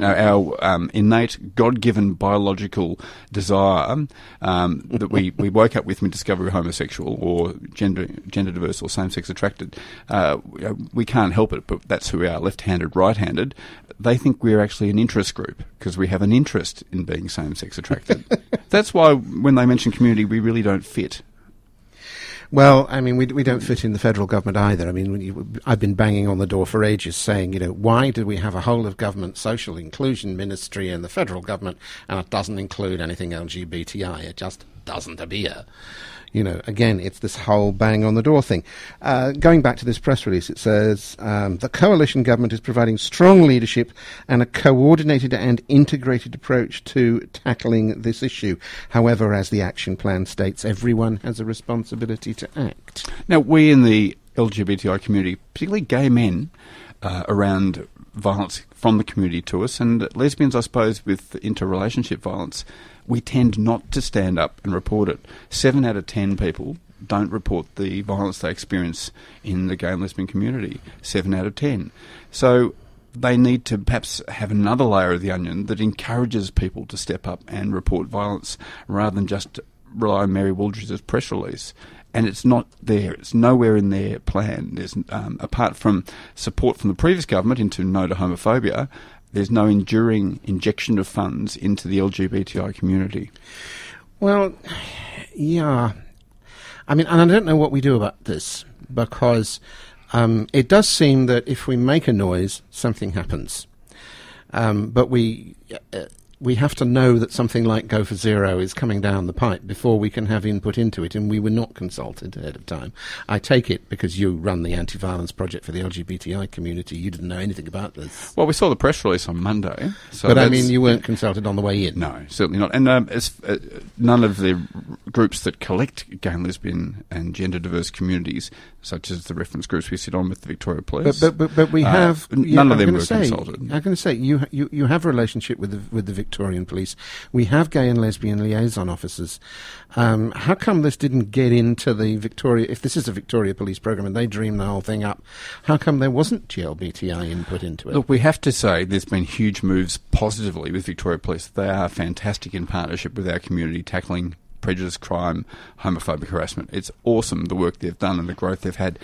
[SPEAKER 8] Our, our um, innate, God-given biological desire um, that we, we woke up with when we discovered we were homosexual or gender gender diverse or same-sex attracted. Uh, we can't help it, but that's who we are: left-handed, right-handed. They think we're actually an interest group because we have an interest in being same-sex attracted. that's why when they mention community, we really don't fit.
[SPEAKER 2] Well, I mean, we, we don't fit in the federal government either. I mean, you, I've been banging on the door for ages saying, you know, why do we have a whole of government social inclusion ministry in the federal government and it doesn't include anything LGBTI? It just doesn't appear. You know, again, it's this whole bang on the door thing. Uh, going back to this press release, it says um, the coalition government is providing strong leadership and a coordinated and integrated approach to tackling this issue. However, as the action plan states, everyone has a responsibility to act.
[SPEAKER 8] Now, we in the LGBTI community, particularly gay men, uh, around violence from the community to us, and lesbians, I suppose, with interrelationship violence, we tend not to stand up and report it. Seven out of ten people don't report the violence they experience in the gay and lesbian community. Seven out of ten. So they need to perhaps have another layer of the onion that encourages people to step up and report violence rather than just rely on Mary Wooldridge's press release. And it's not there. It's nowhere in their plan. There's um, apart from support from the previous government into no to homophobia. There's no enduring injection of funds into the LGBTI community.
[SPEAKER 2] Well, yeah. I mean, and I don't know what we do about this because um, it does seem that if we make a noise, something happens. Um, but we. Uh, we have to know that something like Go for Zero is coming down the pipe before we can have input into it, and we were not consulted ahead of time. I take it because you run the anti violence project for the LGBTI community, you didn't know anything about this.
[SPEAKER 8] Well, we saw the press release on Monday. So
[SPEAKER 2] but I mean, you weren't consulted on the way in.
[SPEAKER 8] No, certainly not. And um, as, uh, none of the groups that collect gay and lesbian and gender diverse communities, such as the reference groups we sit on with the Victoria Police.
[SPEAKER 2] But, but, but, but we
[SPEAKER 8] uh,
[SPEAKER 2] have.
[SPEAKER 8] none
[SPEAKER 2] yeah,
[SPEAKER 8] of them were
[SPEAKER 2] say,
[SPEAKER 8] consulted.
[SPEAKER 2] I'm going to say you, you you have a relationship with the with the Victorian Police. We have gay and lesbian liaison officers. Um, how come this didn't get into the Victoria? If this is a Victoria Police program and they dreamed the whole thing up, how come there wasn't GLBTI input into it?
[SPEAKER 8] Look, we have to say there's been huge moves positively with Victoria Police. They are fantastic in partnership with our community, tackling prejudice, crime, homophobic harassment. It's awesome the work they've done and the growth they've had.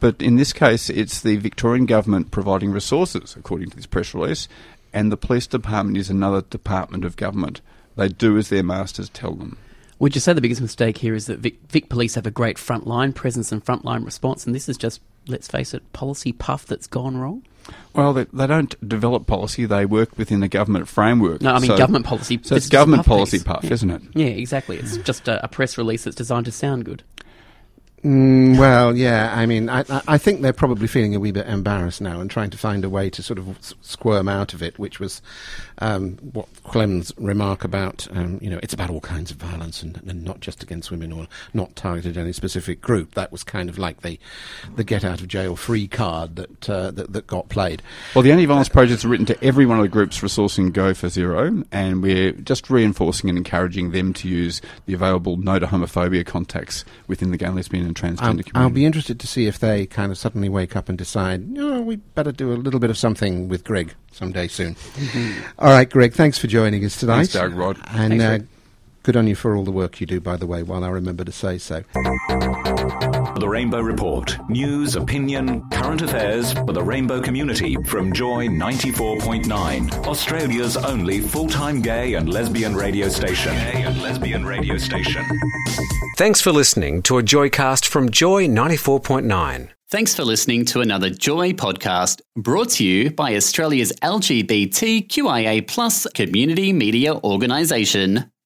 [SPEAKER 8] But in this case, it's the Victorian government providing resources, according to this press release, and the police department is another department of government. They do as their masters tell them.
[SPEAKER 3] Would you say the biggest mistake here is that Vic, Vic Police have a great frontline presence and frontline response, and this is just, let's face it, policy puff that's gone wrong?
[SPEAKER 8] Well, they, they don't develop policy; they work within the government framework.
[SPEAKER 3] No, I mean
[SPEAKER 8] So-
[SPEAKER 3] government policy.
[SPEAKER 8] So it's
[SPEAKER 3] is just a
[SPEAKER 8] government
[SPEAKER 3] puff
[SPEAKER 8] policy
[SPEAKER 3] piece.
[SPEAKER 8] puff,
[SPEAKER 3] Yeah.
[SPEAKER 8] isn't it?
[SPEAKER 3] Yeah, exactly. It's just a, a press release that's designed to sound good.
[SPEAKER 2] Mm, well, yeah. I mean, I, I- think they're probably feeling a wee bit embarrassed now and trying to find a way to sort of squirm out of it, which was um, what Clem's remark about, um, you know, it's about all kinds of violence and, and not just against women or not targeted any specific group. That was kind of like the the get out of jail free card that uh, that, that got played.
[SPEAKER 8] Well, the anti-violence projects are written to every one of the groups resourcing Go for Zero, and we're just reinforcing and encouraging them to use the available no to homophobia contacts within the gay, and lesbian, and transgender
[SPEAKER 2] I'll,
[SPEAKER 8] community.
[SPEAKER 2] I'll be interested to see if they kind of suddenly wake up and decide, oh, we better do a little bit of something with Greg someday soon. All right, Greg, thanks for joining us tonight.
[SPEAKER 8] Thanks, Doug, Rod.
[SPEAKER 2] And
[SPEAKER 8] Thanks,
[SPEAKER 2] uh. Good on you for all the work you do, by the way, while I remember to say so.
[SPEAKER 1] The Rainbow Report. News, opinion, current affairs for the rainbow community from Joy 94.9, Australia's only full-time gay and lesbian radio station. Gay and lesbian radio station.
[SPEAKER 9] Thanks for listening to a Joycast from Joy 94.9.
[SPEAKER 10] Thanks for listening to another Joy podcast brought to you by Australia's LGBTQIA plus community media organisation,